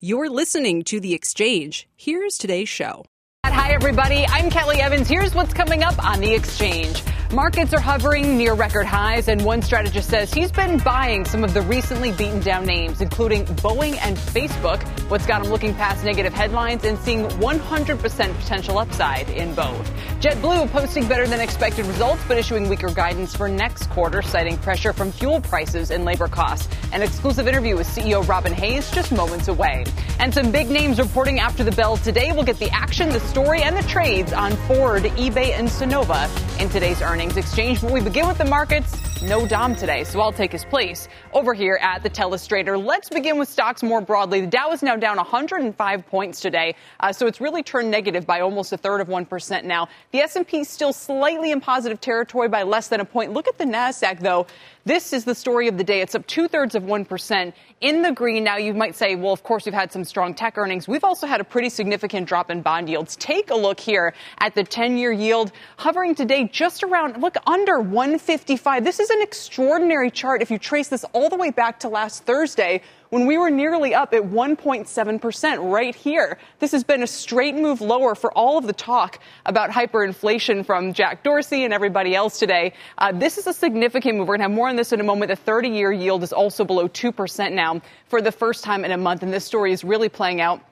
You're listening to The Exchange. Here's today's show. Hi, everybody. I'm Kelly Evans. Here's what's coming up on The Exchange. Markets are hovering near record highs, and one strategist says he's been buying some of the recently beaten down names, including Boeing and Facebook. What's got him looking past negative headlines and seeing 100% potential upside in both. JetBlue posting better than expected results, but issuing weaker guidance for next quarter, citing pressure from fuel prices and labor costs. An exclusive interview with CEO Robin Hayes just moments away. And some big names reporting after the bell today. We'll get the action, the story, and the trades on Ford, eBay, and Sunnova in today's earnings earnings exchange. But we begin with the markets. No Dom today, so I'll take his place over here at the telestrator. Let's begin with stocks more broadly. The Dow is now down 105 points today, uh, so it's really turned negative by almost a third of one percent now. The S&P is still slightly in positive territory by less than a point. Look at the Nasdaq though. This is the story of the day. It's up two thirds of 1% in the green. Now, you might say, well, of course, we've had some strong tech earnings. We've also had a pretty significant drop in bond yields. Take a look here at the 10 year yield hovering today just around, look, under 155. This is an extraordinary chart if you trace this all the way back to last Thursday when we were nearly up at 1.7% right here. This has been a straight move lower for all of the talk about hyperinflation from Jack Dorsey and everybody else today. Uh, this is a significant move. We're going to have more on this in a moment. The 30 year yield is also below 2% now for the first time in a month, and this story is really playing out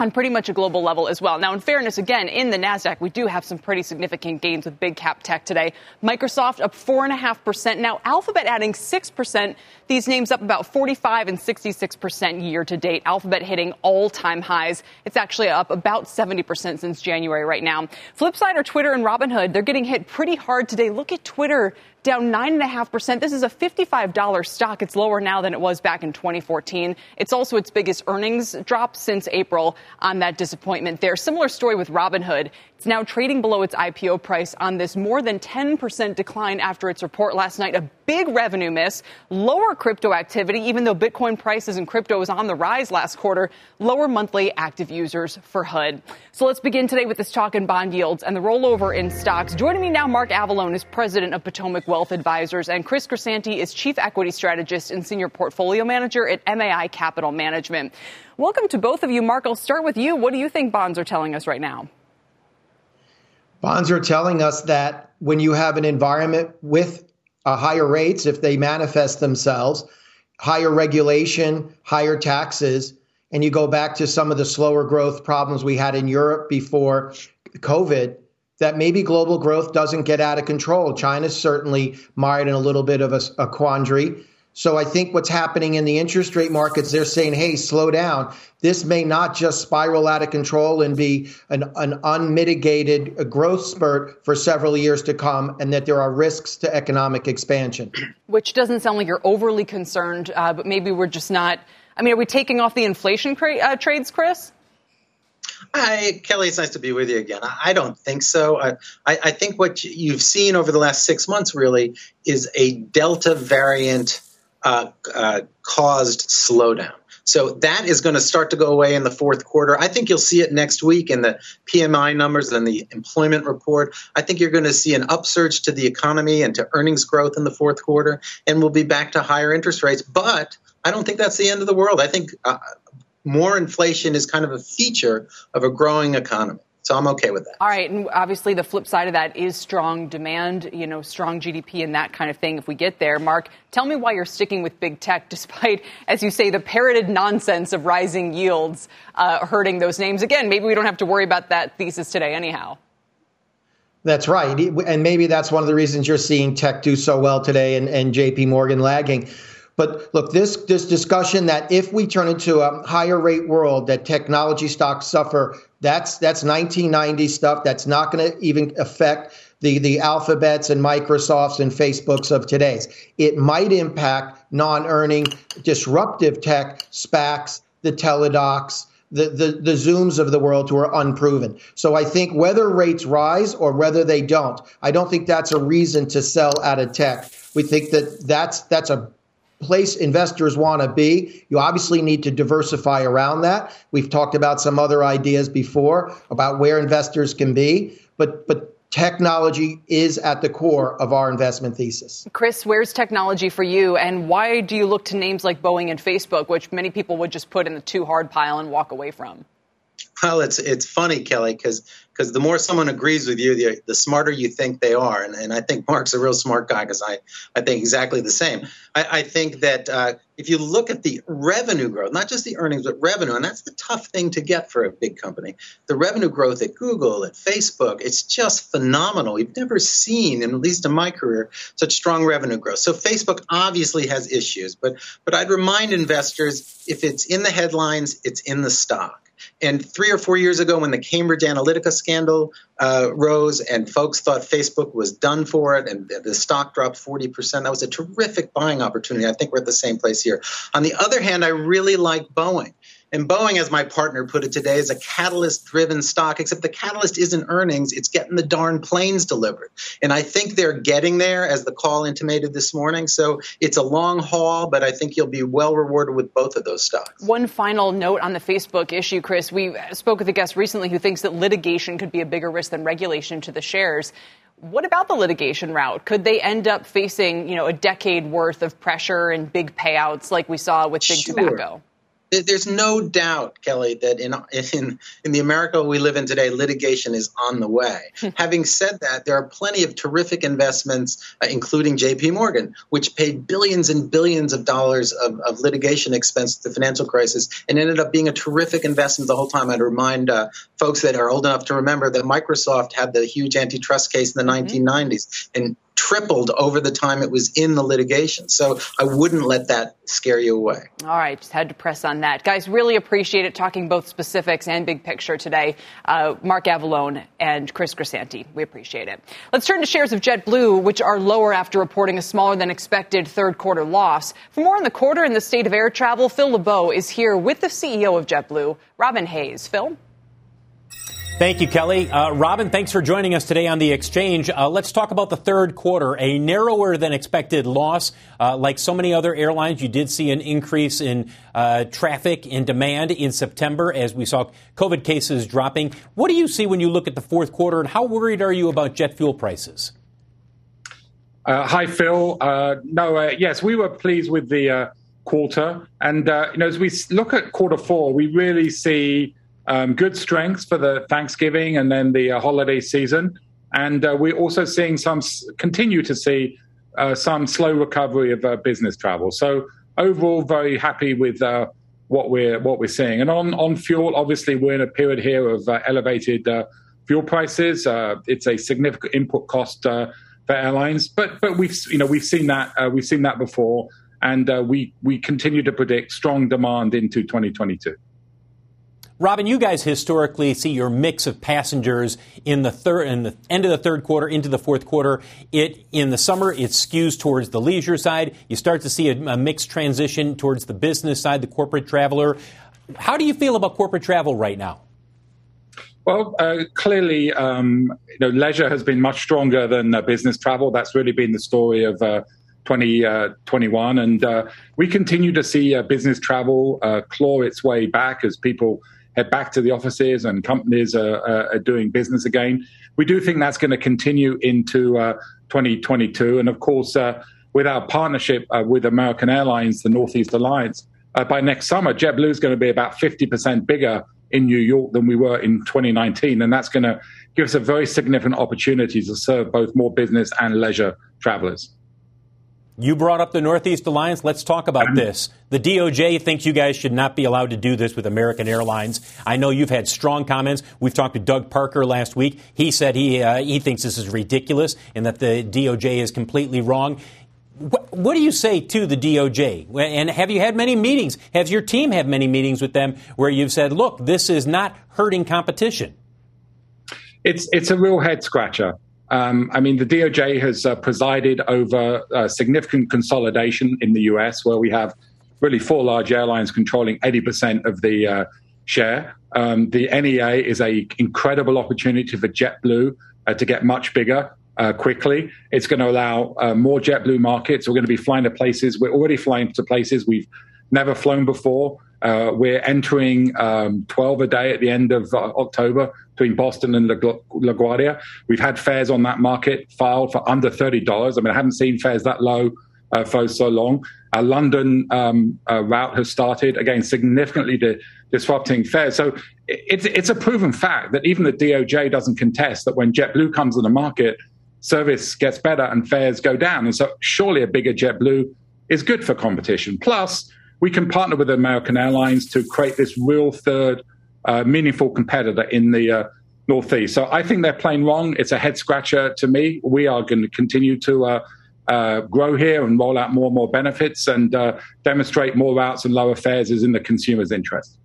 on pretty much a global level as well. Now, in fairness, again, in the NASDAQ, we do have some pretty significant gains with big cap tech today. Microsoft up 4.5%. Now, Alphabet adding 6%. These names up about 45 and 66% year to date. Alphabet hitting all time highs. It's actually up about 70% since January right now. Flipside or Twitter and Robinhood, they're getting hit pretty hard today. Look at Twitter down 9.5%. This is a $55 stock. It's lower now than it was back in 2014. It's also its biggest earnings drop since April on that disappointment there. Similar story with Robinhood. It's now trading below its IPO price on this more than 10% decline after its report last night. A big revenue miss, lower crypto activity, even though Bitcoin prices and crypto was on the rise last quarter, lower monthly active users for HOOD. So let's begin today with this talk in bond yields and the rollover in stocks. Joining me now, Mark Avallone is president of Potomac Wealth Advisors, and Chris Grisanti is chief equity strategist and senior portfolio manager at MAI Capital Management. Welcome to both of you. Mark, I'll start with you. What do you think bonds are telling us right now? Bonds are telling us that when you have an environment with uh, higher rates, if they manifest themselves, higher regulation, higher taxes, and you go back to some of the slower growth problems we had in Europe before COVID, that maybe global growth doesn't get out of control. China's certainly mired in a little bit of a, a quandary. So I think what's happening in the interest rate markets, they're saying, hey, slow down. This may not just spiral out of control and be an, an unmitigated growth spurt for several years to come, and that there are risks to economic expansion. Which doesn't sound like you're overly concerned, uh, but maybe we're just not. I mean, are we taking off the inflation cra- uh, trades, Chris? Hi, Kelly. It's nice to be with you again. I don't think so. I, I, think what you've seen over the last six months really is a Delta variant uh, uh, caused slowdown. So that is going to start to go away in the fourth quarter. I think you'll see it next week in the PMI numbers and the employment report. I think you're going to see an upsurge to the economy and to earnings growth in the fourth quarter, and we'll be back to higher interest rates. But I don't think that's the end of the world. I think uh, more inflation is kind of a feature of a growing economy. So I'm okay with that. All right. And obviously, the flip side of that is strong demand, you know, strong GDP and that kind of thing if we get there. Mark, tell me why you're sticking with big tech despite, as you say, the parroted nonsense of rising yields uh, hurting those names. Again, maybe we don't have to worry about that thesis today, anyhow. That's right. And maybe that's one of the reasons you're seeing tech do so well today and, and JP Morgan lagging. But look, this this discussion that if we turn into a higher rate world, that technology stocks suffer that's that's 1990 stuff. That's not going to even affect the the alphabets and Microsofts and Facebooks of today's. It might impact non-earning disruptive tech, SPACs, the Teladocs, the, the, the Zooms of the world who are unproven. So I think whether rates rise or whether they don't, I don't think that's a reason to sell out of tech. We think that that's that's a place investors want to be. You obviously need to diversify around that. We've talked about some other ideas before about where investors can be, but but technology is at the core of our investment thesis. Chris, where's technology for you, and why do you look to names like Boeing and Facebook, which many people would just put in the too hard pile and walk away from? Well, it's it's funny, Kelly, because because the more someone agrees with you, the, the smarter you think they are. And, and I think Mark's a real smart guy because I, I think exactly the same. I, I think that uh, if you look at the revenue growth, not just the earnings, but revenue, and that's the tough thing to get for a big company, the revenue growth at Google, at Facebook, it's just phenomenal. We've never seen, at least in my career, such strong revenue growth. So Facebook obviously has issues, but, but I'd remind investors if it's in the headlines, it's in the stock. And three or four years ago, when the Cambridge Analytica scandal uh, rose and folks thought Facebook was done for it and the stock dropped 40%, that was a terrific buying opportunity. I think we're at the same place here. On the other hand, I really like Boeing. And Boeing, as my partner put it today, is a catalyst driven stock, except the catalyst isn't earnings, it's getting the darn planes delivered. And I think they're getting there, as the call intimated this morning. So it's a long haul, but I think you'll be well rewarded with both of those stocks. One final note on the Facebook issue, Chris. We spoke with a guest recently who thinks that litigation could be a bigger risk than regulation to the shares. What about the litigation route? Could they end up facing, you know, a decade worth of pressure and big payouts like we saw with Big sure. Tobacco? There's no doubt, Kelly, that in in in the America we live in today, litigation is on the way. Having said that, there are plenty of terrific investments, uh, including J.P. Morgan, which paid billions and billions of dollars of, of litigation expense to the financial crisis, and ended up being a terrific investment the whole time. I'd remind uh, folks that are old enough to remember that Microsoft had the huge antitrust case in the mm-hmm. 1990s, and tripled over the time it was in the litigation. So I wouldn't let that scare you away. All right, just had to press on that. Guys, really appreciate it talking both specifics and big picture today. Uh, Mark Avallone and Chris Grisanti, we appreciate it. Let's turn to shares of JetBlue, which are lower after reporting a smaller than expected third quarter loss. For more on the quarter and the state of air travel, Phil LeBeau is here with the CEO of JetBlue, Robin Hayes. Phil? Thank you, Kelly. Uh, Robin, thanks for joining us today on the exchange. Uh, let's talk about the third quarter. A narrower than expected loss. Uh, like so many other airlines, you did see an increase in uh, traffic and demand in September as we saw COVID cases dropping. What do you see when you look at the fourth quarter, and how worried are you about jet fuel prices? Uh, hi, Phil. Uh, no, yes, we were pleased with the quarter. And, you know, as we look at quarter four, we really see um, good strength for the Thanksgiving and then the uh, holiday season. And uh, we're also seeing some, continue to see uh, some slow recovery of uh, business travel. So overall, very happy with uh, what we're what we're seeing. And on on fuel, obviously, we're in a period here of uh, elevated fuel prices. it's a significant input cost for airlines, but but we've you know we've seen that we've seen that before, and we we continue to predict strong demand into 2022. Robin, you guys historically see your mix of passengers in the third, in the end of the third quarter into the fourth quarter. It in the summer it skews towards the leisure side. You start to see a, a mixed transition towards the business side, the corporate traveler. How do you feel about corporate travel right now? Well, uh, clearly, um, you know, leisure has been much stronger than uh, business travel. That's really been the story of uh, 2021, uh, and uh, we continue to see uh, business travel claw its way back as people head back to the offices and companies are, are doing business again. We do think that's going to continue into uh, 2022. And of course, uh, with our partnership uh, with American Airlines, the Northeast Alliance, by next summer, JetBlue is going to be about 50% bigger in New York than we were in 2019. And that's going to give us a very significant opportunity to serve both more business and leisure travelers. You brought up the Northeast Alliance. Let's talk about this. The DOJ thinks you guys should not be allowed to do this with American Airlines. I know you've had strong comments. We've talked to Doug Parker last week. He said he uh, he thinks this is ridiculous and that the DOJ is completely wrong. What, what do you say to the DOJ? And have you had many meetings? Has your team had many meetings with them where you've said, "Look, this is not hurting competition"? It's it's a real head scratcher. Um, I mean, the DOJ has uh, presided over uh, significant consolidation in the US, where we have really four large airlines controlling 80% of the uh, share. Um, the NEA is an incredible opportunity for JetBlue uh, to get much bigger. Uh, quickly, it's going to allow uh, more JetBlue markets. We're going to be flying to places. We're already flying to places we've never flown before. Uh, we're entering um, 12 a day at the end of uh, October between Boston and LaGuardia. We've had fares on that market filed for under $30. I mean, I haven't seen fares that low uh, for so long. Our London um, uh, route has started, again, significantly di- disrupting fares. So it's, it's a proven fact that even the DOJ doesn't contest that when JetBlue comes on the market, service gets better and fares go down. And so surely a bigger JetBlue is good for competition. Plus, we can partner with American Airlines to create this real third uh, meaningful competitor in the uh, Northeast. So I think they're playing wrong. It's a head scratcher to me. We are going to continue to uh, uh, grow here and roll out more and more benefits and uh, demonstrate more routes and lower fares is in the consumer's interest.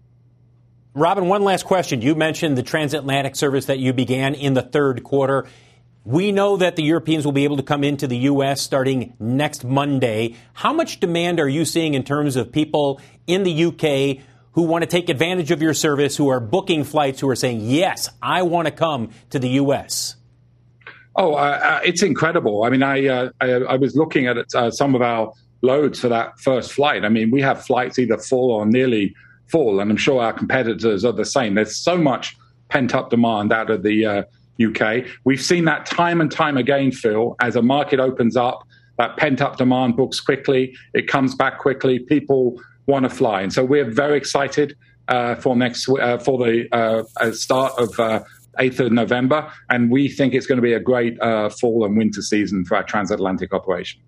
Robin, one last question. You mentioned the transatlantic service that you began in the third quarter. We know that the Europeans will be able to come into the U.S. starting next Monday. How much demand are you seeing in terms of people in the U.K. who want to take advantage of your service, who are booking flights, who are saying, yes, I want to come to the U.S.? Oh, uh, uh, it's incredible. I mean, I, uh, I, I, was looking at uh, some of our loads for that first flight. I mean, we have flights either full or nearly full, and I'm sure our competitors are the same. There's so much pent up demand out of the uh, UK. We've seen that time and time again, Phil, as a market opens up, that pent up demand books quickly, it comes back quickly, people want to fly. And so we're very excited uh, for next uh, for the uh, uh start of 8th uh, of November, and we think it's going to be a great uh, fall and winter season for our transatlantic operation.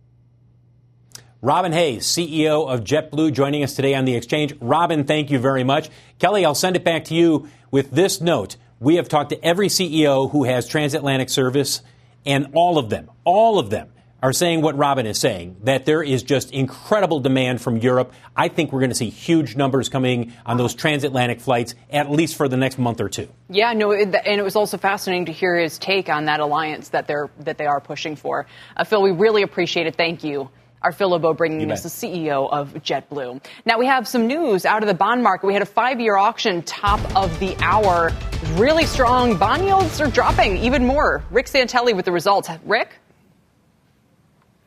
Robin Hayes, CEO of JetBlue, joining us today on the exchange. Robin, thank you very much. Kelly, I'll send it back to you with this note. We have talked to every CEO who has transatlantic service, and all of them, all of them are saying what Robin is saying that there is just incredible demand from Europe. I think we're going to see huge numbers coming on those transatlantic flights, at least for the next month or two. Yeah, no, and it was also fascinating to hear his take on that alliance that they're that they are pushing for. Uh, Phil, we really appreciate it. Thank you. Our Phil LeBeau bringing us the CEO of JetBlue. Now we have some news out of the bond market. We had a five-year auction top of the hour. Really strong. Bond yields are dropping even more. Rick Santelli with the results. Rick?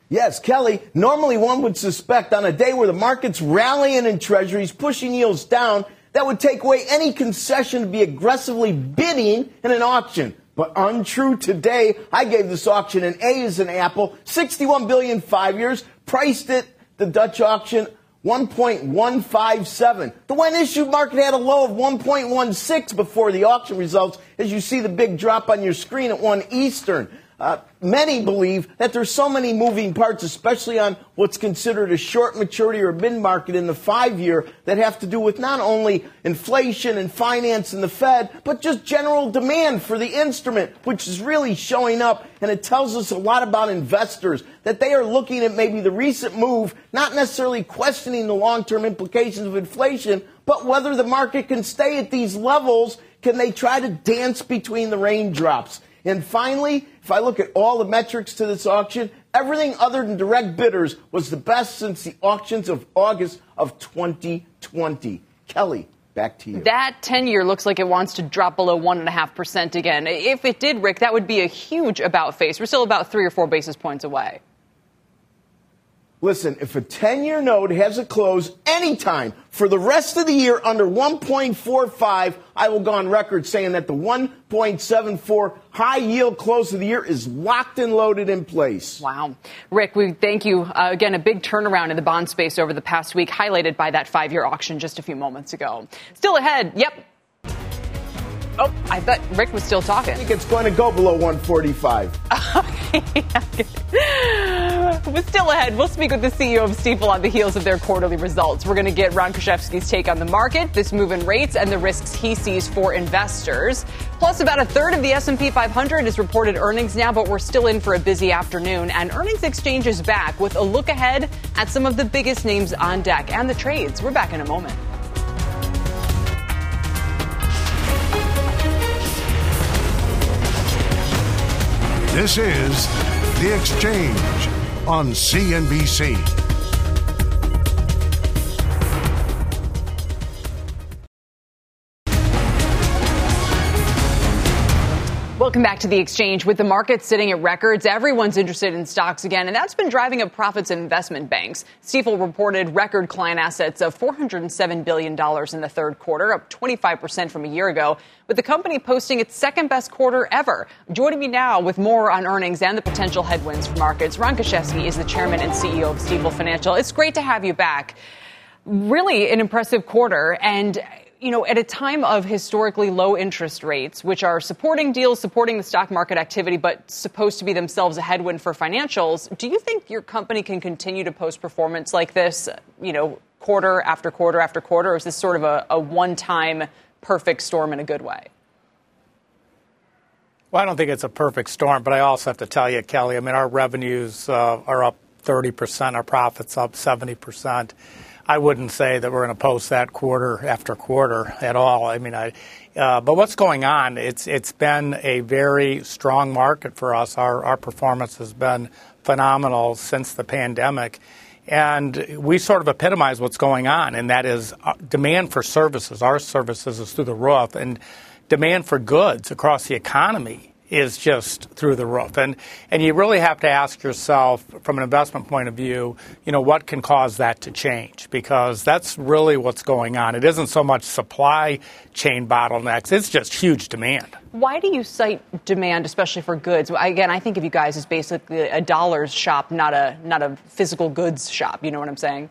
Yes, Kelly, normally one would suspect on a day where the market's rallying and treasuries pushing yields down, that would take away any concession to be aggressively bidding in an auction. But untrue today. I gave this auction an A as an apple, 61 billion five years, priced it, the Dutch auction, 1.157. The when issued market had a low of 1.16 before the auction results, as you see the big drop on your screen at 1 Eastern. Uh, many believe that there's so many moving parts, especially on what's considered a short maturity or mid market in the five year, that have to do with not only inflation and finance and the Fed, but just general demand for the instrument, which is really showing up. And it tells us a lot about investors that they are looking at maybe the recent move, not necessarily questioning the long term implications of inflation, but whether the market can stay at these levels. Can they try to dance between the raindrops? And finally, if I look at all the metrics to this auction, everything other than direct bidders was the best since the auctions of August of 2020. Kelly, back to you. That 10 year looks like it wants to drop below 1.5% again. If it did, Rick, that would be a huge about face. We're still about three or four basis points away. Listen, if a 10 year note has a close anytime for the rest of the year under 1.45, I will go on record saying that the 1.74 high yield close of the year is locked and loaded in place. Wow. Rick, we thank you. Uh, again, a big turnaround in the bond space over the past week, highlighted by that five year auction just a few moments ago. Still ahead. Yep. Oh, I thought Rick was still talking. I think it's going to go below 145. But still ahead, we'll speak with the CEO of Stifel on the heels of their quarterly results. We're going to get Ron Kruszewski's take on the market, this move in rates, and the risks he sees for investors. Plus, about a third of the S&P 500 is reported earnings now, but we're still in for a busy afternoon. And Earnings Exchange is back with a look ahead at some of the biggest names on deck and the trades. We're back in a moment. This is The Exchange on CNBC. Welcome back to the exchange. With the market sitting at records, everyone's interested in stocks again, and that's been driving up profits in investment banks. Stifel reported record client assets of $407 billion in the third quarter, up 25% from a year ago, with the company posting its second best quarter ever. Joining me now with more on earnings and the potential headwinds for markets, Ron Kruszewski is the chairman and CEO of Stifel Financial. It's great to have you back. Really an impressive quarter, and you know, at a time of historically low interest rates, which are supporting deals, supporting the stock market activity, but supposed to be themselves a headwind for financials, do you think your company can continue to post performance like this, you know, quarter after quarter after quarter, or is this sort of a, a one time perfect storm in a good way? Well, I don't think it's a perfect storm, but I also have to tell you, Kelly, I mean, our revenues uh, are up 30%, our profits up 70%. I wouldn't say that we're going to post that quarter after quarter at all. I mean, I, uh, but what's going on? It's it's been a very strong market for us. Our our performance has been phenomenal since the pandemic, and we sort of epitomize what's going on, and that is uh, demand for services. Our services is through the roof, and demand for goods across the economy is just through the roof. And and you really have to ask yourself from an investment point of view, you know, what can cause that to change? Because that's really what's going on. It isn't so much supply chain bottlenecks, it's just huge demand. Why do you cite demand, especially for goods? Again, I think of you guys as basically a dollars shop, not a not a physical goods shop. You know what I'm saying?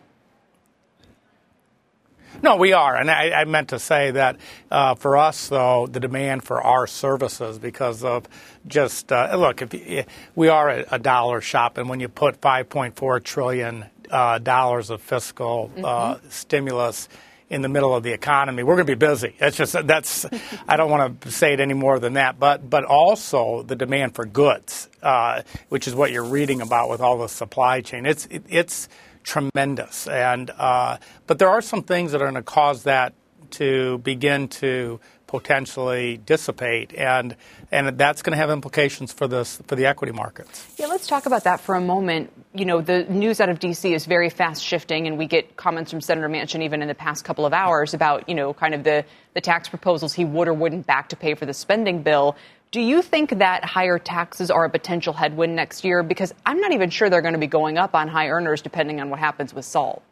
No, we are, and I, I meant to say that uh, for us, though, the demand for our services because of just uh, look, if we are a, a, dollar shop, and when you put 5.4 trillion uh, dollars of fiscal uh, mm-hmm. stimulus in the middle of the economy, we're going to be busy. It's just that's I don't want to say it any more than that. But but also the demand for goods, uh, which is what you're reading about with all the supply chain. It's it, it's tremendous. And uh, but there are some things that are going to cause that to begin to potentially dissipate, and and that's going to have implications for this for the equity markets. Yeah, let's talk about that for a moment. You know, the news out of D.C. is very fast shifting, and we get comments from Senator Manchin even in the past couple of hours about you know kind of the the tax proposals he would or wouldn't back to pay for the spending bill. Do you think that higher taxes are a potential headwind next year? Because I'm not even sure they're going to be going up on high earners depending on what happens with SALT.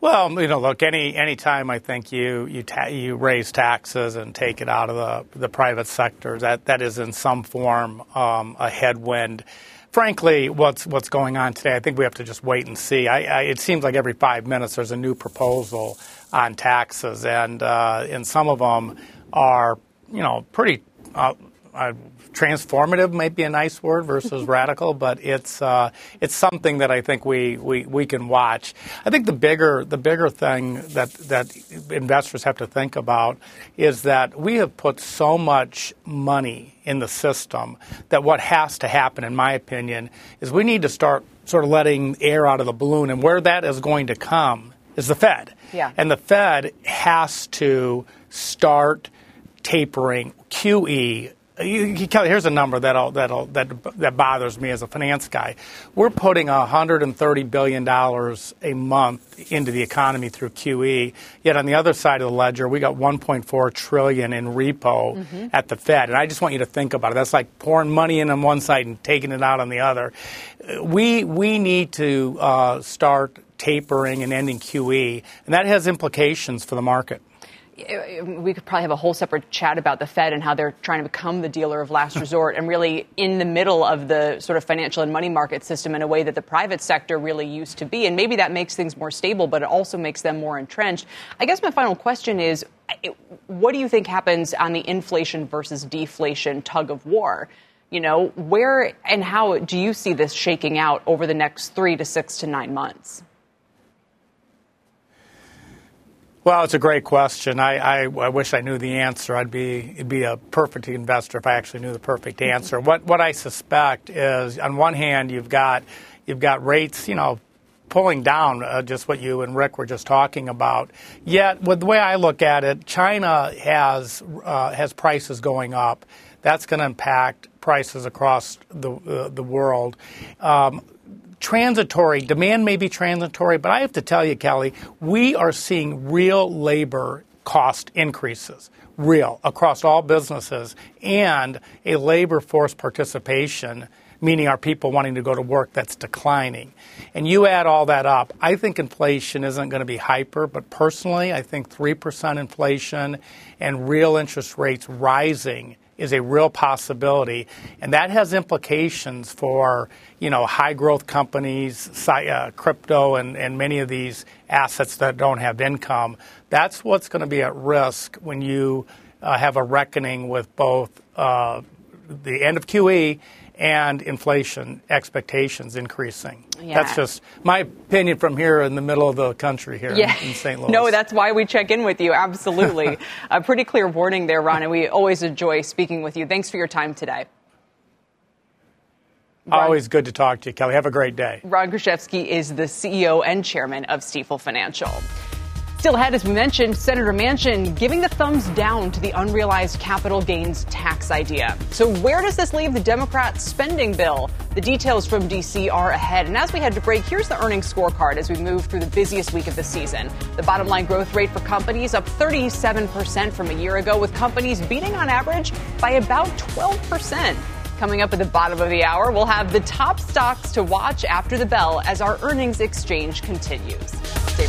Well, you know, look, any any time I think you you ta- you raise taxes and take it out of the the private sector, that that is in some form um, a headwind. Frankly, what's what's going on today, I think we have to just wait and see. I, I, it seems like every five minutes there's a new proposal on taxes, and uh, some of them are, you know, pretty uh, uh, transformative might be a nice word versus radical, but it's uh, it's something that I think we, we, we can watch. I think the bigger the bigger thing that that investors have to think about is that we have put so much money in the system that what has to happen, in my opinion, is we need to start sort of letting air out of the balloon, and where that is going to come is the Fed. Yeah. And the Fed has to start tapering QE. You, you, here's a number that'll, that'll, that that bothers me as a finance guy. We're putting 130 billion dollars a month into the economy through QE. Yet on the other side of the ledger, we got 1.4 trillion in repo mm-hmm. at the Fed. And I just want you to think about it. That's like pouring money in on one side and taking it out on the other. We we need to uh, start tapering and ending QE, and that has implications for the market we could probably have a whole separate chat about the Fed and how they're trying to become the dealer of last resort and really in the middle of the sort of financial and money market system in a way that the private sector really used to be. And maybe that makes things more stable, but it also makes them more entrenched. I guess my final question is what do you think happens on the inflation versus deflation tug of war? You know, where and how do you see this shaking out over the next three to six to nine months? Well, it's a great question. I, I, I, wish I knew the answer. I'd be be a perfect investor if I actually knew the perfect answer. what what I suspect is, on one hand, you've got you've got rates, you know, pulling down, uh, just what you and Rick were just talking about. Yet, with the way I look at it, China has uh, has prices going up. That's going to impact prices across the uh, the world. Um, transitory. Demand may be transitory, but I have to tell you, Kelly, we are seeing real labor cost increases, real, across all businesses, and a labor force participation meaning our people wanting to go to work that's declining. And you add all that up, I think inflation isn't going to be hyper, but personally, I think 3% inflation and real interest rates rising is a real possibility, and that has implications for you know high growth companies, uh, crypto, and, and many of these assets that don't have income. That's what's going to be at risk when you uh, have a reckoning with both uh, the end of QE and inflation expectations increasing. Yeah. That's just my opinion from here in the middle of the country here yeah. in, in St. Louis. No, that's why we check in with you. Absolutely. a pretty clear warning there, Ron, and we always enjoy speaking with you. Thanks for your time today. Ron, Always good to talk to you, Kelly. Have a great day. Ron Kruszewski is the CEO and chairman of Stifel Financial. Still ahead, as we mentioned, Senator Manchin giving the thumbs down to the unrealized capital gains tax idea. So, where does this leave the Democrat spending bill? The details from D.C. are ahead. And as we head to break, here's the earnings scorecard as we move through the busiest week of the season. The bottom line growth rate for companies up 37% from a year ago, with companies beating on average by about 12%. Coming up at the bottom of the hour, we'll have the top stocks to watch after the bell as our earnings exchange continues. Stay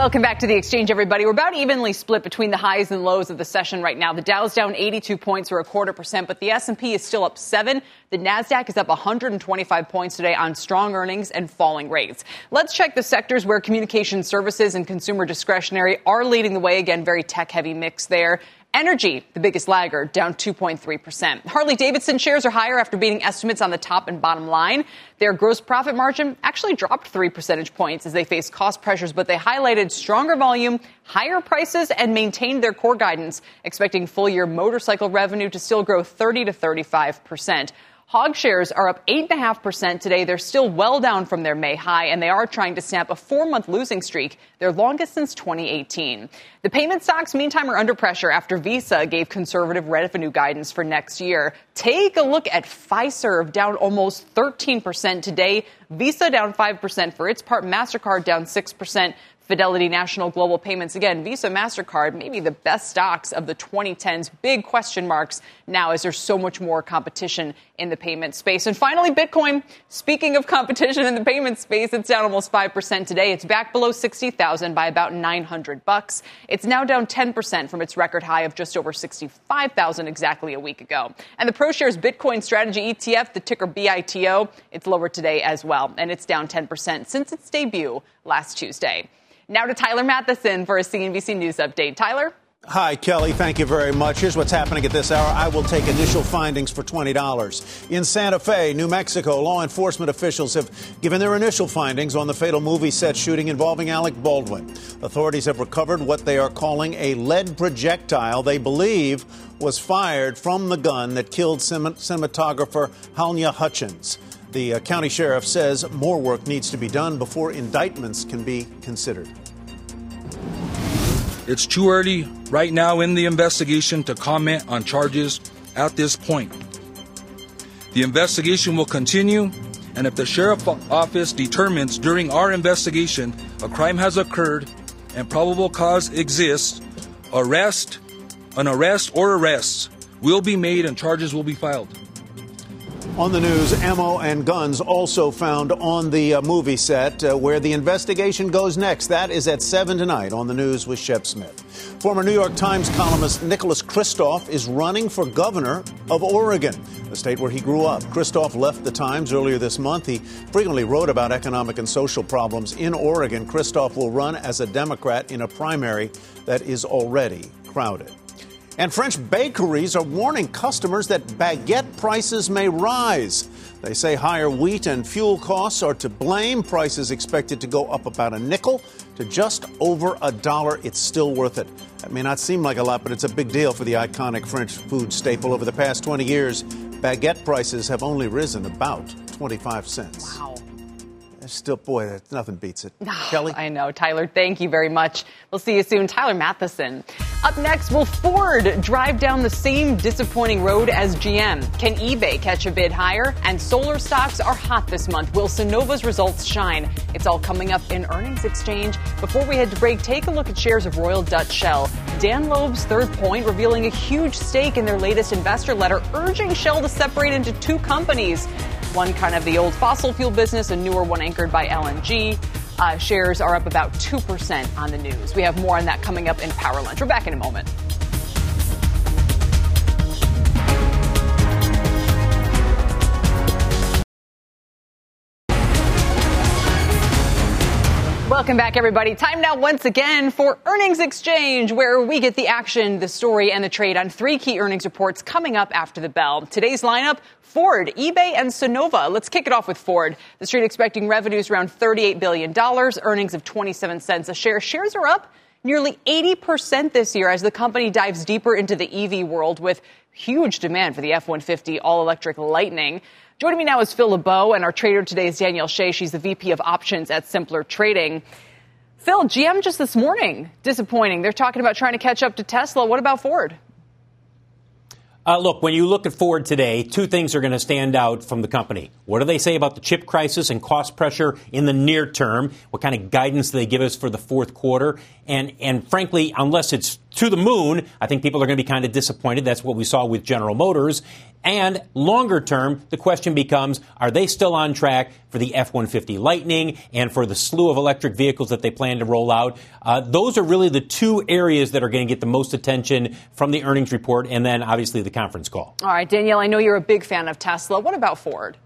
Welcome back to the exchange, everybody. We're about evenly split between the highs and lows of the session right now. The Dow's down 82 points or a quarter percent, but the S&P is still up seven. The Nasdaq is up 125 points today on strong earnings and falling rates. Let's check the sectors where communication services and consumer discretionary are leading the way. Again, very tech-heavy mix there. Energy, the biggest lagger, down 2.3%. Harley Davidson shares are higher after beating estimates on the top and bottom line. Their gross profit margin actually dropped three percentage points as they faced cost pressures, but they highlighted stronger volume, higher prices, and maintained their core guidance, expecting full year motorcycle revenue to still grow 30 to 35 percent. Hog shares are up 8.5% today. They're still well down from their May high, and they are trying to snap a four month losing streak, their longest since 2018. The payment stocks, meantime, are under pressure after Visa gave conservative revenue guidance for next year. Take a look at Fiserv, down almost 13% today. Visa down 5% for its part, MasterCard down 6%. Fidelity National Global Payments. Again, Visa, MasterCard, maybe the best stocks of the 2010s. Big question marks now as there's so much more competition in the payment space. And finally, Bitcoin. Speaking of competition in the payment space, it's down almost 5% today. It's back below 60,000 by about 900 bucks. It's now down 10% from its record high of just over 65,000 exactly a week ago. And the ProShares Bitcoin Strategy ETF, the ticker BITO, it's lower today as well. And it's down 10% since its debut last Tuesday. Now to Tyler Mathisen for a CNBC News update. Tyler? Hi, Kelly. Thank you very much. Here's what's happening at this hour. I will take initial findings for $20. In Santa Fe, New Mexico, law enforcement officials have given their initial findings on the fatal movie set shooting involving Alec Baldwin. Authorities have recovered what they are calling a lead projectile they believe was fired from the gun that killed cinematographer Halyna Hutchins. The uh, county sheriff says more work needs to be done before indictments can be considered. It's too early right now in the investigation to comment on charges at this point. The investigation will continue, and if the sheriff's office determines during our investigation a crime has occurred and probable cause exists, arrest, an arrest or arrests will be made and charges will be filed. On the news, ammo and guns also found on the uh, movie set. Uh, where the investigation goes next, that is at 7 tonight on the news with Shep Smith. Former New York Times columnist Nicholas Kristof is running for governor of Oregon, the state where he grew up. Kristof left the Times earlier this month. He frequently wrote about economic and social problems in Oregon. Kristof will run as a Democrat in a primary that is already crowded. And French bakeries are warning customers that baguette prices may rise. They say higher wheat and fuel costs are to blame. Prices expected to go up about a nickel to just over a dollar. It's still worth it. That may not seem like a lot, but it's a big deal for the iconic French food staple. Over the past 20 years, baguette prices have only risen about 25 cents. Wow. Still, boy, nothing beats it. Kelly? I know. Tyler, thank you very much. We'll see you soon. Tyler Mathisen. Up next, will Ford drive down the same disappointing road as GM? Can eBay catch a bid higher? And solar stocks are hot this month. Will Sunnova's results shine? It's all coming up in earnings exchange. Before we head to break, take a look at shares of Royal Dutch Shell. Dan Loeb's third point revealing a huge stake in their latest investor letter, urging Shell to separate into two companies. One kind of the old fossil fuel business, a newer one anchored by LNG. Uh, shares are up about 2% on the news. We have more on that coming up in Power Lunch. We're back in a moment. Welcome back, everybody. Time now once again for Earnings Exchange, where we get the action, the story, and the trade on three key earnings reports coming up after the bell. Today's lineup Ford, eBay, and Sunnova. Let's kick it off with Ford. The street expecting revenues around $38 billion, earnings of 27 cents a share. Shares are up nearly 80% this year as the company dives deeper into the EV world with huge demand for the F 150 all electric Lightning. Joining me now is Phil LeBeau, and our trader today is Danielle Shay. She's the VP of Options at Simpler Trading. Phil, GM just this morning, disappointing. They're talking about trying to catch up to Tesla. What about Ford? Uh, look, when you look at Ford today, two things are going to stand out from the company. What do they say about the chip crisis and cost pressure in the near term? What kind of guidance do they give us for the fourth quarter? And, and frankly, unless it's to the moon, I think people are going to be kind of disappointed. That's what we saw with General Motors. And longer term, the question becomes are they still on track for the F 150 Lightning and for the slew of electric vehicles that they plan to roll out? Uh, those are really the two areas that are going to get the most attention from the earnings report and then obviously the conference call. All right, Danielle, I know you're a big fan of Tesla. What about Ford?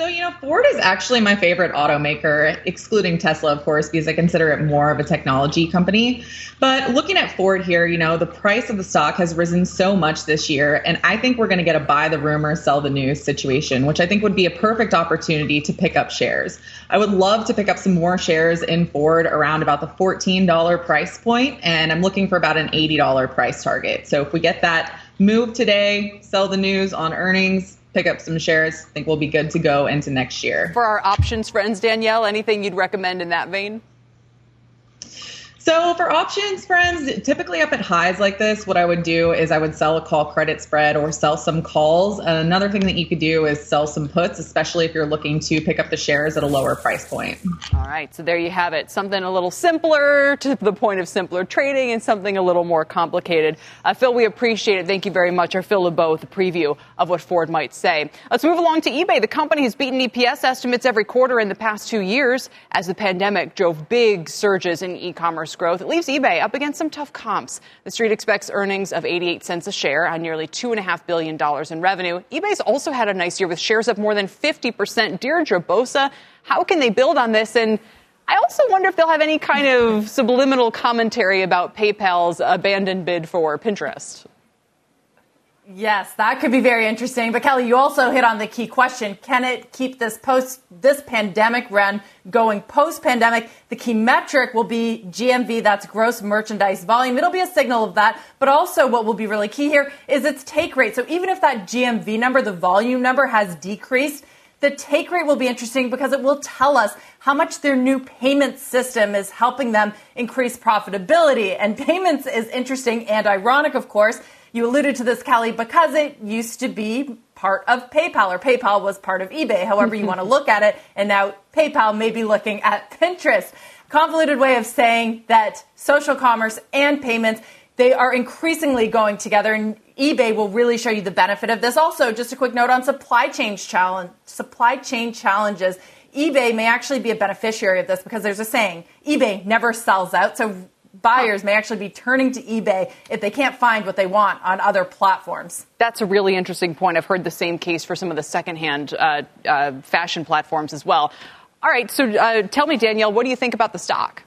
So, you know, Ford is actually my favorite automaker, excluding Tesla, of course, because I consider it more of a technology company. But looking at Ford here, you know, the price of the stock has risen so much this year. And I think we're going to get a buy the rumor, sell the news situation, which I think would be a perfect opportunity to pick up shares. I would love to pick up some more shares in Ford around about the $14 price point, And I'm looking for about an $80 price target. So if we get that move today, sell the news on earnings, pick up some shares. I think we'll be good to go into next year. For our options friends, Danielle, anything you'd recommend in that vein? So for options, friends, typically up at highs like this, what I would do is I would sell a call credit spread or sell some calls. Another thing that you could do is sell some puts, especially if you're looking to pick up the shares at a lower price point. All right, so there you have it. Something a little simpler to the point of simpler trading and something a little more complicated. Uh, Phil, we appreciate it. Thank you very much. Our Phil LeBeau with a preview of what Ford might say. Let's move along to eBay. The company has beaten EPS estimates every quarter in the past two years as the pandemic drove big surges in e-commerce growth. It leaves eBay up against some tough comps. The street expects earnings of 88 cents a share on nearly $2.5 billion in revenue. eBay's also had a nice year with shares up more than 50%. Deirdre Bosa, how can they build on this? And I also wonder if they'll have any kind of subliminal commentary about PayPal's abandoned bid for Pinterest. Yes, that could be very interesting. But Kelly, you also hit on the key question. Can it keep this post, this pandemic run going post pandemic? The key metric will be GMV. That's gross merchandise volume. It'll be a signal of that. But also what will be really key here is its take rate. So even if that GMV number, the volume number has decreased, the take rate will be interesting because it will tell us how much their new payment system is helping them increase profitability. And payments is interesting and ironic, of course you alluded to this, Kelly, because it used to be part of PayPal, or PayPal was part of eBay, however you want to look at it. And now PayPal may be looking at Pinterest. Convoluted way of saying that social commerce and payments, they are increasingly going together, and eBay will really show you the benefit of this. Also, just a quick note on supply chain challenge, supply chain challenges. eBay may actually be a beneficiary of this because there's a saying, eBay never sells out. So buyers may actually be turning to eBay if they can't find what they want on other platforms. That's a really interesting point. I've heard the same case for some of the secondhand uh, uh, fashion platforms as well. All right, so uh, tell me, Danielle, what do you think about the stock?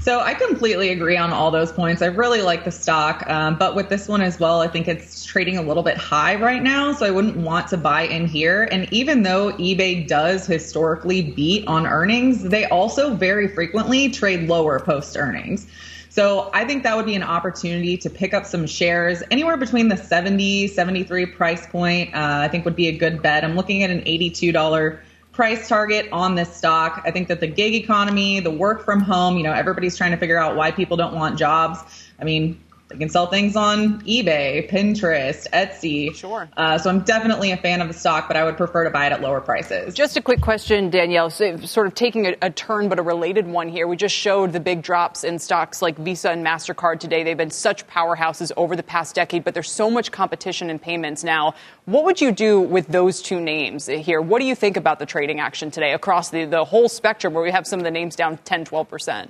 So I completely agree on all those points. I really like the stock, um, but with this one as well, I think it's trading a little bit high right now. So I wouldn't want to buy in here. And even though eBay does historically beat on earnings, they also very frequently trade lower post earnings. So I think that would be an opportunity to pick up some shares anywhere between the 70, 73 price point. Uh, I think would be a good bet. I'm looking at an $82 price target on this stock. I think that the gig economy, the work from home, you know, everybody's trying to figure out why people don't want jobs. I mean, they can sell things on eBay, Pinterest, Etsy. Sure. Uh, so I'm definitely a fan of the stock, but I would prefer to buy it at lower prices. Just a quick question, Danielle. So, sort of taking a, a, turn, but a related one here. We just showed the big drops in stocks like Visa and MasterCard today. They've been such powerhouses over the past decade, but there's so much competition in payments now. What would you do with those two names here? What do you think about the trading action today across the, the whole spectrum where we have some of the names down 10, 12%?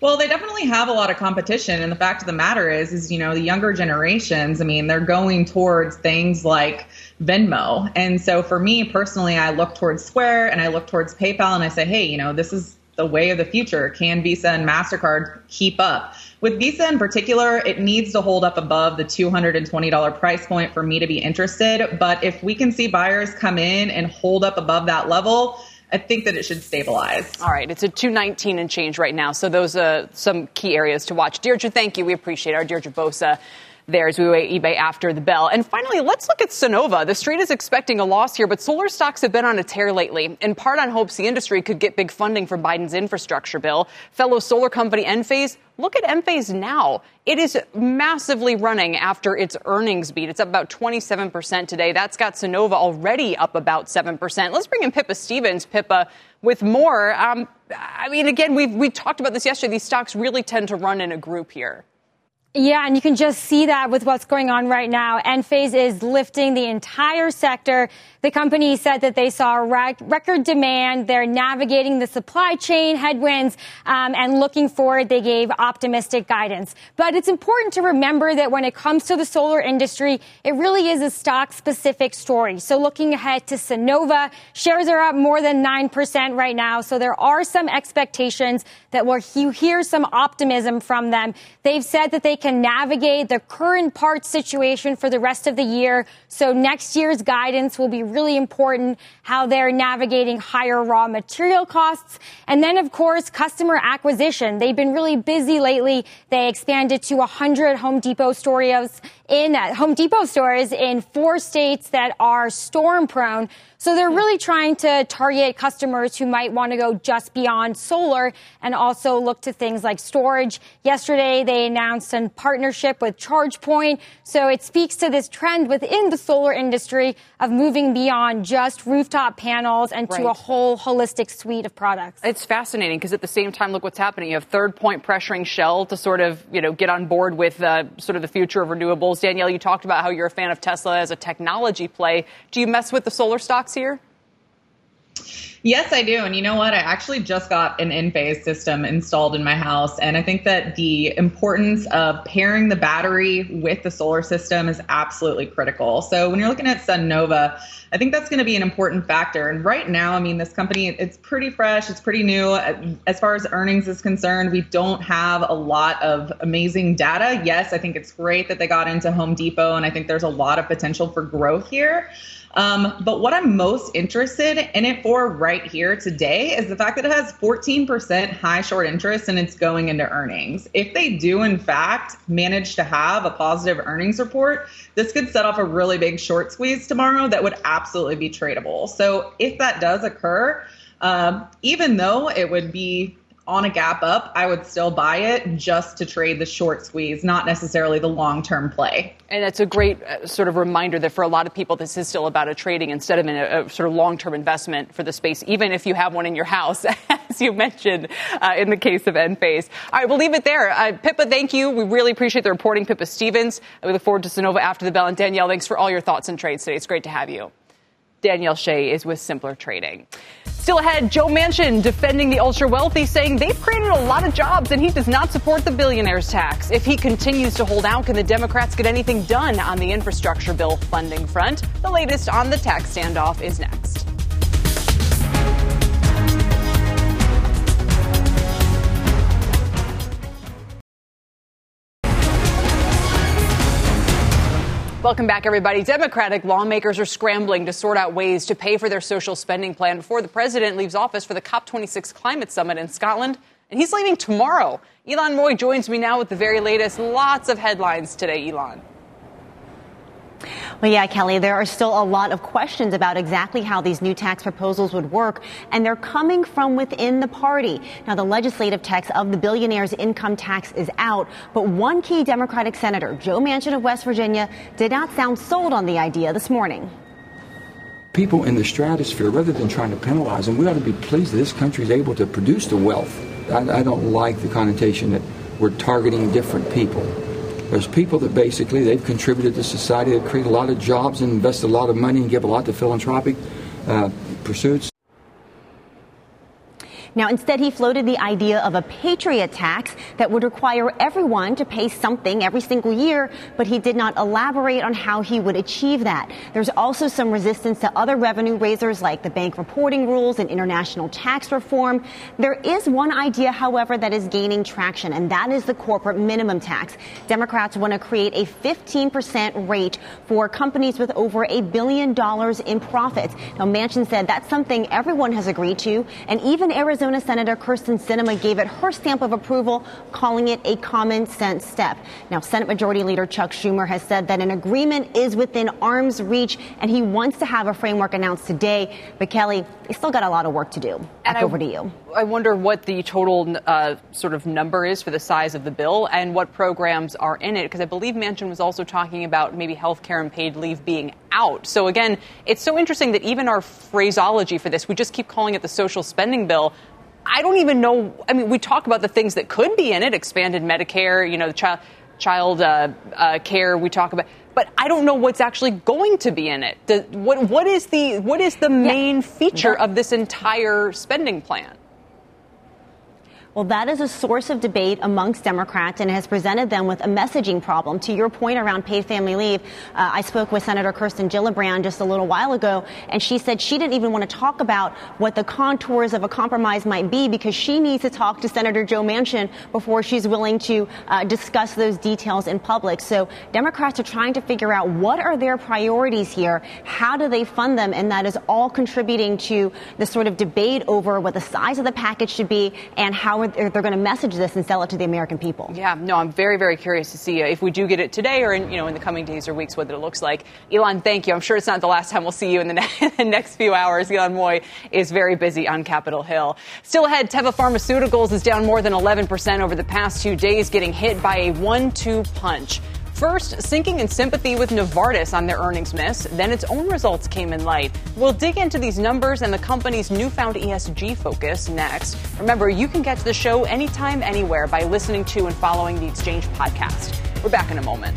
Well, they definitely have a lot of competition, and the fact of the matter is, is you know, the younger generations. I mean, they're going towards things like Venmo, and so for me personally, I look towards Square and I look towards PayPal, and I say, hey, you know, this is the way of the future. Can Visa and Mastercard keep up? With Visa in particular, it needs to hold up above the $220 price point for me to be interested. But if we can see buyers come in and hold up above that level, I think that it should stabilize. All right, it's a 219 and change right now. So those are some key areas to watch. Deirdre, thank you. We appreciate our Deirdre Bosa there as we wait eBay after the bell. And finally, let's look at Sunnova. The street is expecting a loss here, but solar stocks have been on a tear lately, in part on hopes the industry could get big funding for Biden's infrastructure bill. Fellow solar company Enphase, look at Enphase now. It is massively running after its earnings beat. It's up about 27% today. That's got Sunnova already up about 7%. Let's bring in Pippa Stevens. Pippa, with more. Um, I mean, again, we've, we talked about this yesterday. These stocks really tend to run in a group here. Yeah, and you can just see that with what's going on right now. Enphase is lifting the entire sector. The company said that they saw record demand. They're navigating the supply chain headwinds um, and looking forward. They gave optimistic guidance. But it's important to remember that when it comes to the solar industry, it really is a stock specific story. So looking ahead to Sunnova, shares are up more than 9% right now. So there are some expectations that we'll hear some optimism from them. They've said that they can navigate the current parts situation for the rest of the year. So next year's guidance will be really important, how they're navigating higher raw material costs. And then, of course, customer acquisition. They've been really busy lately. They expanded to 100 Home Depot stores in uh, Home Depot stores in four states that are storm prone. So they're really trying to target customers who might want to go just beyond solar and also look to things like storage. Yesterday, they announced a partnership with ChargePoint. So it speaks to this trend within the solar industry of moving beyond just rooftop panels and right. to a whole holistic suite of products. It's fascinating because at the same time, look what's happening. You have Third Point pressuring Shell to sort of, you know, get on board with uh, sort of the future of renewables. Danielle, you talked about how you're a fan of Tesla as a technology play. Do you mess with the solar stocks here? Yes, I do. And you know what? I actually just got an Enphase system installed in my house. And I think that the importance of pairing the battery with the solar system is absolutely critical. So when you're looking at Sunnova, I think that's going to be an important factor. And right now, I mean, this company, it's pretty fresh, it's pretty new. As far as earnings is concerned, we don't have a lot of amazing data. Yes, I think it's great that they got into Home Depot, and I think there's a lot of potential for growth here. Um, but what I'm most interested in it for right here today is the fact that it has 14% high short interest and it's going into earnings. If they do, in fact, manage to have a positive earnings report, this could set off a really big short squeeze tomorrow that would absolutely be tradable. So if that does occur, um, even though it would be on a gap up, I would still buy it just to trade the short squeeze, not necessarily the long term play. And that's a great uh, sort of reminder that for a lot of people, this is still about a trading instead of a, a sort of long term investment for the space, even if you have one in your house, as you mentioned uh, in the case of Enphase. All right, we'll leave it there. Uh, Pippa, thank you. We really appreciate the reporting, Pippa Stevens. We look forward to Sunnova after the bell. And Danielle, thanks for all your thoughts and trades today. It's great to have you. Danielle Shay is with Simpler Trading. Still ahead, Joe Manchin defending the ultra wealthy, saying they've created a lot of jobs and he does not support the billionaires tax. If he continues to hold out, can the Democrats get anything done on the infrastructure bill funding front? The latest on the tax standoff is next. Welcome back, everybody. Democratic lawmakers are scrambling to sort out ways to pay for their social spending plan before the president leaves office for the COP26 climate summit in Scotland. And he's leaving tomorrow. Ylan Mui joins me now with the very latest. Lots of headlines today, Ylan. Well, yeah, Kelly, there are still a lot of questions about exactly how these new tax proposals would work, and they're coming from within the party. Now, the legislative text of the billionaire's income tax is out, but one key Democratic senator, Joe Manchin of West Virginia, did not sound sold on the idea this morning people in the stratosphere, rather than trying to penalize them, we ought to be pleased that this country is able to produce the wealth. I, I, don't like the connotation that we're targeting different people. There's people that basically they've contributed to society, they've created a lot of jobs and invested a lot of money and give a lot to philanthropic uh, pursuits. Now, instead, he floated the idea of a patriot tax that would require everyone to pay something every single year, but he did not elaborate on how he would achieve that. There's also some resistance to other revenue raisers like the bank reporting rules and international tax reform. There is one idea, however, that is gaining traction, and that is the corporate minimum tax. Democrats want to create a 15% rate for companies with over a billion dollars in profits. Now, Manchin said that's something everyone has agreed to, and even Arizona Arizona Senator Kyrsten Sinema gave it her stamp of approval, calling it a common sense step. Now, Senate Majority Leader Chuck Schumer has said that an agreement is within arm's reach, and he wants to have a framework announced today. But Kelly, they still got a lot of work to do. Back and over to you. I wonder what the total uh, sort of number is for the size of the bill and what programs are in it, because I believe Manchin was also talking about maybe health care and paid leave being out. So again, it's so interesting that even our phraseology for this, we just keep calling it the social spending bill. I don't even know. I mean, we talk about the things that could be in it expanded Medicare, you know, the child, child uh, uh, care, we talk about. But I don't know what's actually going to be in it. The, what, what is the what is the main yeah. feature of this entire spending plan? Well, that is a source of debate amongst Democrats and has presented them with a messaging problem. To your point around paid family leave, uh, I spoke with Senator Kirsten Gillibrand just a little while ago, and she said she didn't even want to talk about what the contours of a compromise might be because she needs to talk to Senator Joe Manchin before she's willing to uh, discuss those details in public. So Democrats are trying to figure out what are their priorities here, how do they fund them, and that is all contributing to the sort of debate over what the size of the package should be and how they're going to message this and sell it to the American people. Yeah, no, I'm very, very curious to see uh, if we do get it today or in, you know, in the coming days or weeks what it looks like. Ylan, thank you. I'm sure it's not the last time we'll see you in the, ne- the next few hours. Ylan Mui is very busy on Capitol Hill. Still ahead, Teva Pharmaceuticals is down more than 11% over the past two days, getting hit by a one-two punch. First, sinking in sympathy with Novartis on their earnings miss, then its own results came in light. We'll dig into these numbers and the company's newfound ESG focus next. Remember, you can get to the show anytime, anywhere by listening to and following the Exchange podcast. We're back in a moment.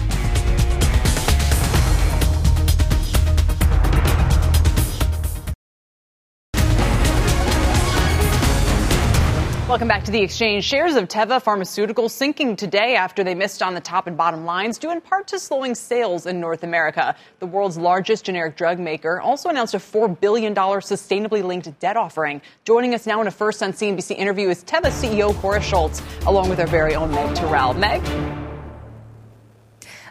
Welcome back to the exchange. Shares of Teva Pharmaceuticals sinking today after they missed on the top and bottom lines, due in part to slowing sales in North America. The world's largest generic drug maker also announced a $4 billion sustainably linked debt offering. Joining us now in a first on CNBC interview is Teva CEO Kåre Schultz, along with our very own Meg Terrell. Meg?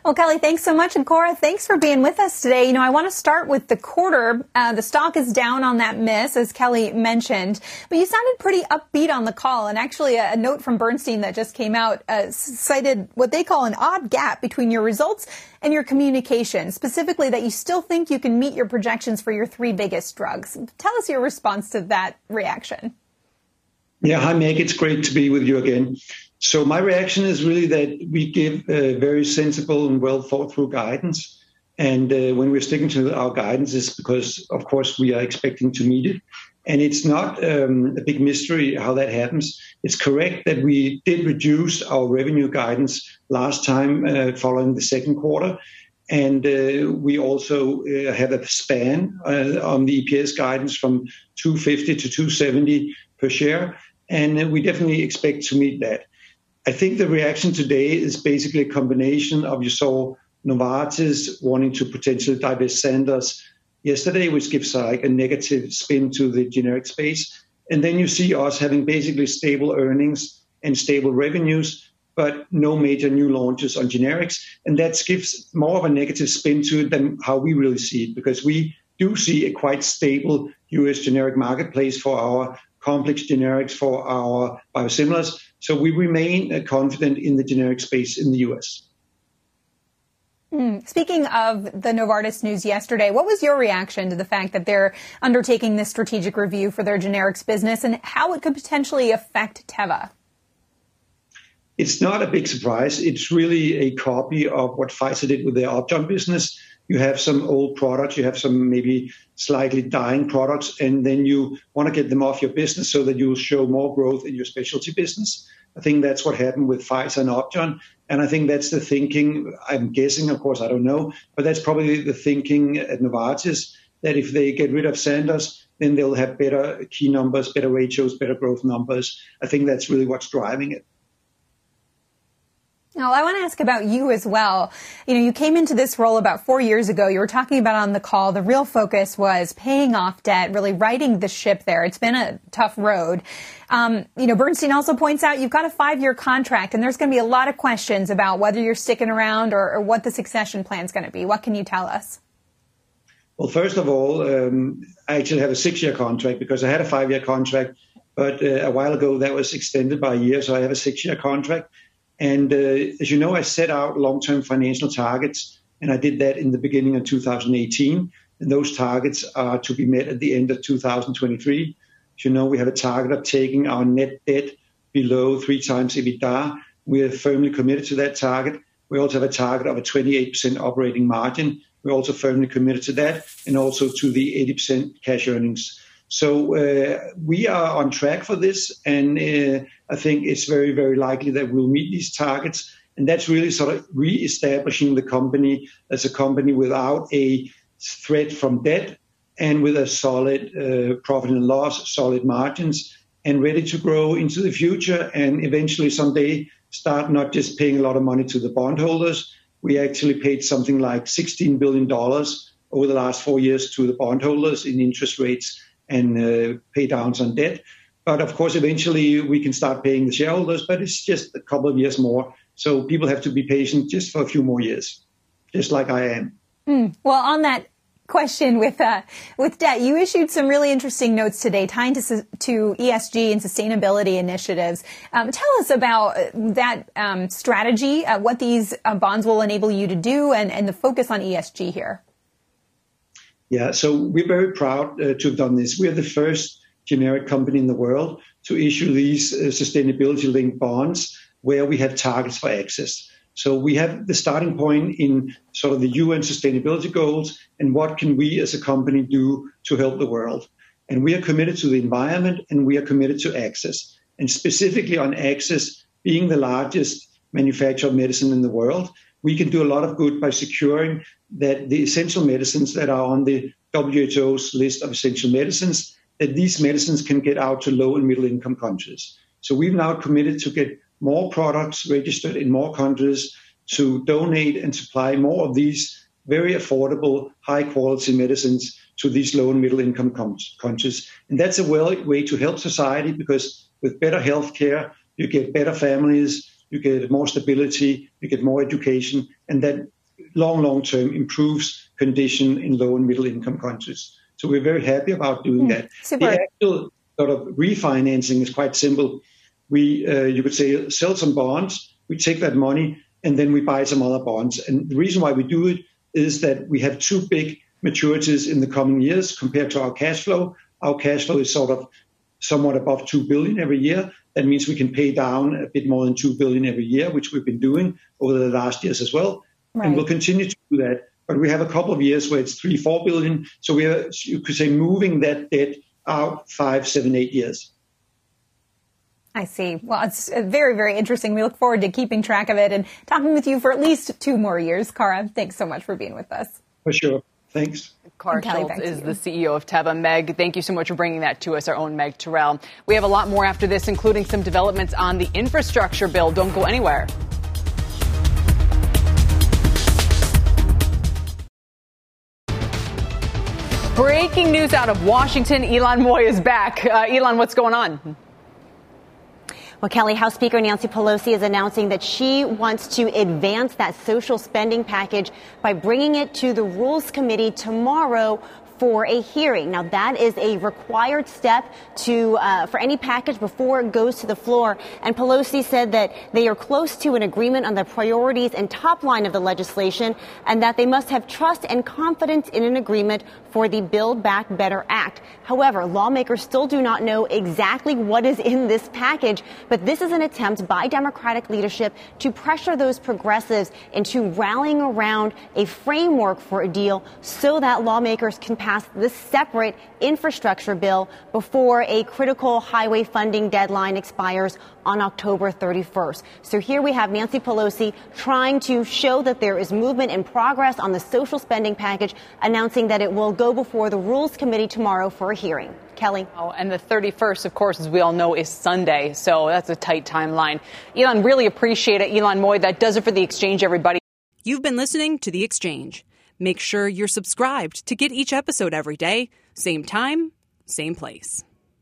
Well, Kelly, thanks so much. And Kåre, thanks for being with us today. You know, I want to start with the quarter. Uh, the stock is down on that miss, as Kelly mentioned, but you sounded pretty upbeat on the call. And actually, a, a note from Bernstein that just came out uh, cited what they call an odd gap between your results and your communication, specifically that you still think you can meet your projections for your three biggest drugs. Tell us your response to that reaction. Yeah, hi, Meg. It's great to be with you again. So my reaction is really that we give a very sensible and well thought through guidance. And uh, when we're sticking to our guidance, it's because, of course, we are expecting to meet it. And it's not um, a big mystery how that happens. It's correct that we did reduce our revenue guidance last time uh, following the second quarter. And uh, we also uh, have a span uh, on the EPS guidance from 250 to 270 per share. And uh, we definitely expect to meet that. I think the reaction today is basically a combination of you saw Novartis wanting to potentially divest Sandoz yesterday, which gives uh, like a negative spin to the generic space. And then you see us having basically stable earnings and stable revenues, but no major new launches on generics. And that gives more of a negative spin to it than how we really see it, because we do see a quite stable US generic marketplace for our complex generics, for our biosimilars so we remain uh, confident in the generic space in the U.S. Mm. Speaking of the Novartis news yesterday, what was your reaction to the fact that they're undertaking this strategic review for their generics business and how it could potentially affect Teva? It's not a big surprise. It's really a copy of what Pfizer did with their Upjohn business. You have some old products, you have some maybe slightly dying products, and then you want to get them off your business so that you'll show more growth in your specialty business. I think that's what happened with Pfizer and Upjohn. And I think that's the thinking, I'm guessing, of course, I don't know, but that's probably the thinking at Novartis that if they get rid of Sandoz, then they'll have better key numbers, better ratios, better growth numbers. I think that's really what's driving it. Now, I want to ask about you as well. You know, you came into this role about four years ago. You were talking about on the call, the real focus was paying off debt, really righting the ship there. It's been a tough road. Um, you know, Bernstein also points out you've got a five year contract, and there's going to be a lot of questions about whether you're sticking around or, or what the succession plan is going to be. What can you tell us? Well, first of all, um, I actually have a six year contract because I had a five year contract, but uh, a while ago that was extended by a year, so I have a six year contract. And uh, as you know, I set out long term financial targets, and I did that in the beginning of 2018. And those targets are to be met at the end of 2023. As you know, we have a target of taking our net debt below three times EBITDA. We are firmly committed to that target. We also have a target of a 28% operating margin. We're also firmly committed to that and also to the 80% cash earnings. So uh, we are on track for this, and uh, I think it's very, very likely that we'll meet these targets. And that's really sort of re-establishing the company as a company without a threat from debt and with a solid uh, profit and loss, solid margins, and ready to grow into the future and eventually someday start not just paying a lot of money to the bondholders. We actually paid something like $16 billion over the last four years to the bondholders in interest rates and uh, pay downs on debt. But of course, eventually we can start paying the shareholders, but it's just a couple of years more. So people have to be patient just for a few more years, just like I am. Mm. Well, on that question with uh, with debt, you issued some really interesting notes today tying to, to ESG and sustainability initiatives. Um, tell us about uh, that um, strategy, uh, what these uh, bonds will enable you to do, and, and the focus on ESG here. Yeah, so we're very proud uh, to have done this. We're the first generic company in the world to issue these uh, sustainability linked bonds where we have targets for access. So we have the starting point in sort of the UN sustainability goals and what can we as a company do to help the world. And we are committed to the environment and we are committed to access. And specifically on access, being the largest manufacturer of medicine in the world, we can do a lot of good by securing that the essential medicines that are on the WHO's list of essential medicines, that these medicines can get out to low and middle income countries. So we've now committed to get more products registered in more countries to donate and supply more of these very affordable, high quality medicines to these low and middle income countries. And that's a way to help society because with better health care, you get better families, you get more stability, you get more education, and that long, long term improves condition in low and middle income countries. So we're very happy about doing mm, that. Super. The actual sort of refinancing is quite simple. We, uh, you could say, sell some bonds, we take that money, and then we buy some other bonds. And the reason why we do it is that we have two big maturities in the coming years compared to our cash flow. Our cash flow is sort of somewhat above 2 billion every year. That means we can pay down a bit more than 2 billion every year, which we've been doing over the last years as well. Right. And we'll continue to do that. But we have a couple of years where it's three, four billion. So we are, you could say, moving that debt out five, seven, eight years. I see. Well, it's very, very interesting. We look forward to keeping track of it and talking with you for at least two more years. Kåre, thanks so much for being with us. For sure. Thanks. Kåre Schultz is the CEO of Teva. Meg, thank you so much for bringing that to us, our own Meg Terrell. We have a lot more after this, including some developments on the infrastructure bill. Don't go anywhere. Breaking news out of Washington. Ylan Mui is back. Uh, Ylan, what's going on? Well, Kelly, House Speaker Nancy Pelosi is announcing that she wants to advance that social spending package by bringing it to the Rules Committee tomorrow for a hearing. Now, that is a required step to uh, for any package before it goes to the floor. And Pelosi said that they are close to an agreement on the priorities and top line of the legislation, and that they must have trust and confidence in an agreement for the Build Back Better Act. However, lawmakers still do not know exactly what is in this package, but this is an attempt by Democratic leadership to pressure those progressives into rallying around a framework for a deal so that lawmakers can pass this separate infrastructure bill before a critical highway funding deadline expires on October 31st. So here we have Nancy Pelosi trying to show that there is movement and progress on the social spending package, announcing that it will go before the Rules Committee tomorrow for a hearing. Kelly. Oh, and the 31st, of course, as we all know, is Sunday. So that's a tight timeline. Ylan, really appreciate it. Ylan Mui, that does it for the exchange, everybody. You've been listening to The Exchange. Make sure you're subscribed to get each episode every day, same time, same place.